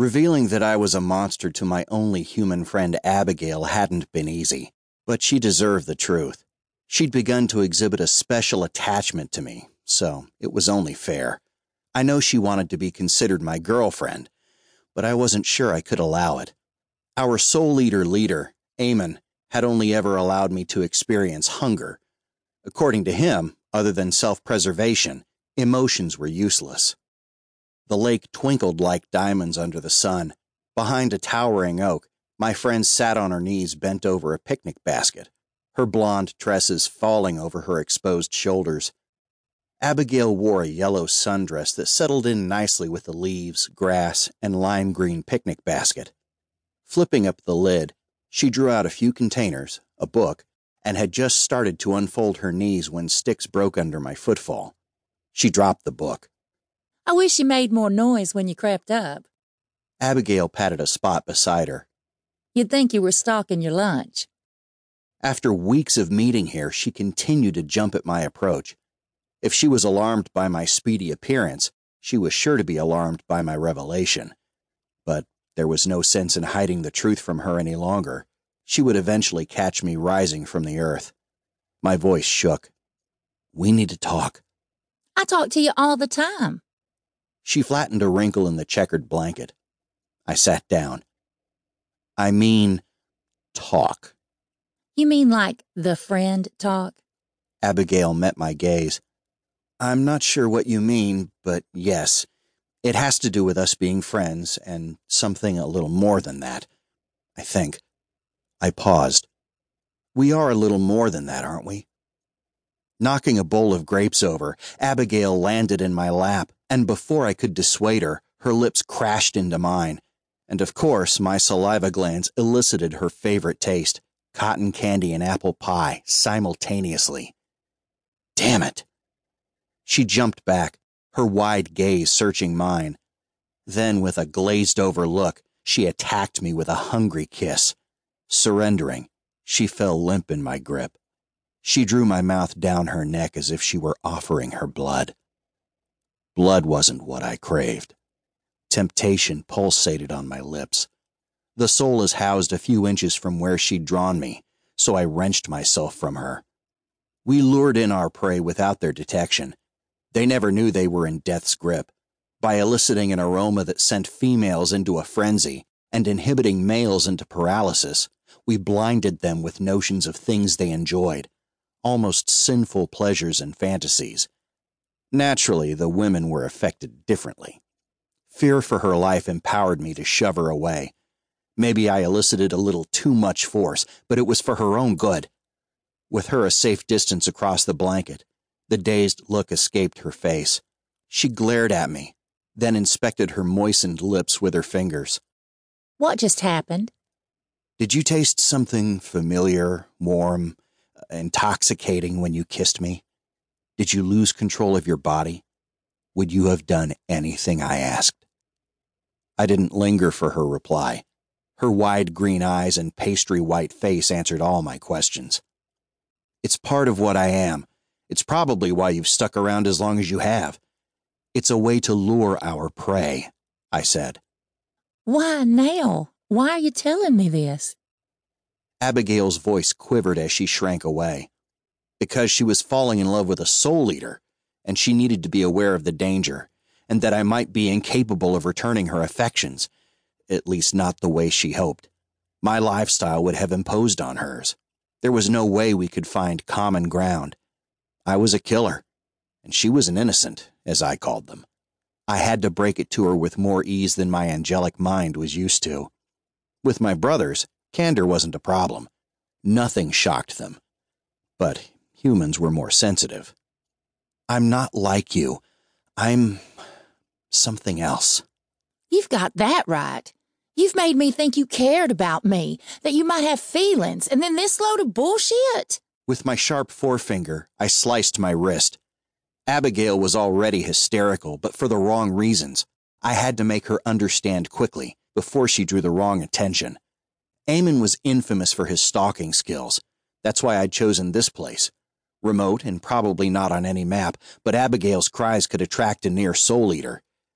Revealing that I was a monster to my only human friend Abigail hadn't been easy, but she deserved the truth. She'd begun to exhibit a special attachment to me, so it was only fair. I know she wanted to be considered my girlfriend, but I wasn't sure I could allow it. Our soul eater leader, Amon, had only ever allowed me to experience hunger. According to him, other than self preservation, emotions were useless. The lake twinkled like diamonds under the sun. Behind a towering oak, my friend sat on her knees bent over a picnic basket, her blonde tresses falling over her exposed shoulders. Abigail wore a yellow sundress that settled in nicely with the leaves, grass, and lime green picnic basket. Flipping up the lid, she drew out a few containers, a book, and had just started to unfold her knees when sticks broke under my footfall. She dropped the book. I wish you made more noise when you crept up. Abigail patted a spot beside her. You'd think you were stalking your lunch. After weeks of meeting here, she continued to jump at my approach. If she was alarmed by my speedy appearance, she was sure to be alarmed by my revelation. But there was no sense in hiding the truth from her any longer. She would eventually catch me rising from the earth. My voice shook. We need to talk. I talk to you all the time. She flattened a wrinkle in the checkered blanket. I sat down. I mean, talk. You mean like the friend talk? Abigail met my gaze. I'm not sure what you mean, but yes, it has to do with us being friends and something a little more than that. I think. I paused. We are a little more than that, aren't we? Knocking a bowl of grapes over, Abigail landed in my lap, and before I could dissuade her, her lips crashed into mine. And of course, my saliva glands elicited her favorite taste cotton candy and apple pie simultaneously. Damn it! She jumped back, her wide gaze searching mine. Then, with a glazed over look, she attacked me with a hungry kiss. Surrendering, she fell limp in my grip. She drew my mouth down her neck as if she were offering her blood. Blood wasn't what I craved. Temptation pulsated on my lips. The soul is housed a few inches from where she'd drawn me, so I wrenched myself from her. We lured in our prey without their detection, they never knew they were in death's grip. By eliciting an aroma that sent females into a frenzy and inhibiting males into paralysis, we blinded them with notions of things they enjoyed, almost sinful pleasures and fantasies. Naturally, the women were affected differently. Fear for her life empowered me to shove her away. Maybe I elicited a little too much force, but it was for her own good. With her a safe distance across the blanket, the dazed look escaped her face. She glared at me, then inspected her moistened lips with her fingers. What just happened? Did you taste something familiar, warm, intoxicating when you kissed me? Did you lose control of your body? Would you have done anything I asked? I didn't linger for her reply. Her wide green eyes and pastry white face answered all my questions. It's part of what I am, it's probably why you've stuck around as long as you have. It's a way to lure our prey, I said. Why now? Why are you telling me this? Abigail's voice quivered as she shrank away. Because she was falling in love with a soul eater, and she needed to be aware of the danger, and that I might be incapable of returning her affections, at least not the way she hoped. My lifestyle would have imposed on hers. There was no way we could find common ground. I was a killer, and she was an innocent, as I called them. I had to break it to her with more ease than my angelic mind was used to. With my brothers, candor wasn't a problem. Nothing shocked them. But humans were more sensitive. I'm not like you. I'm something else. You've got that right. You've made me think you cared about me, that you might have feelings, and then this load of bullshit. With my sharp forefinger, I sliced my wrist. Abigail was already hysterical, but for the wrong reasons. I had to make her understand quickly, before she drew the wrong attention. Amon was infamous for his stalking skills. That's why I'd chosen this place. Remote and probably not on any map, but Abigail's cries could attract a near soul eater.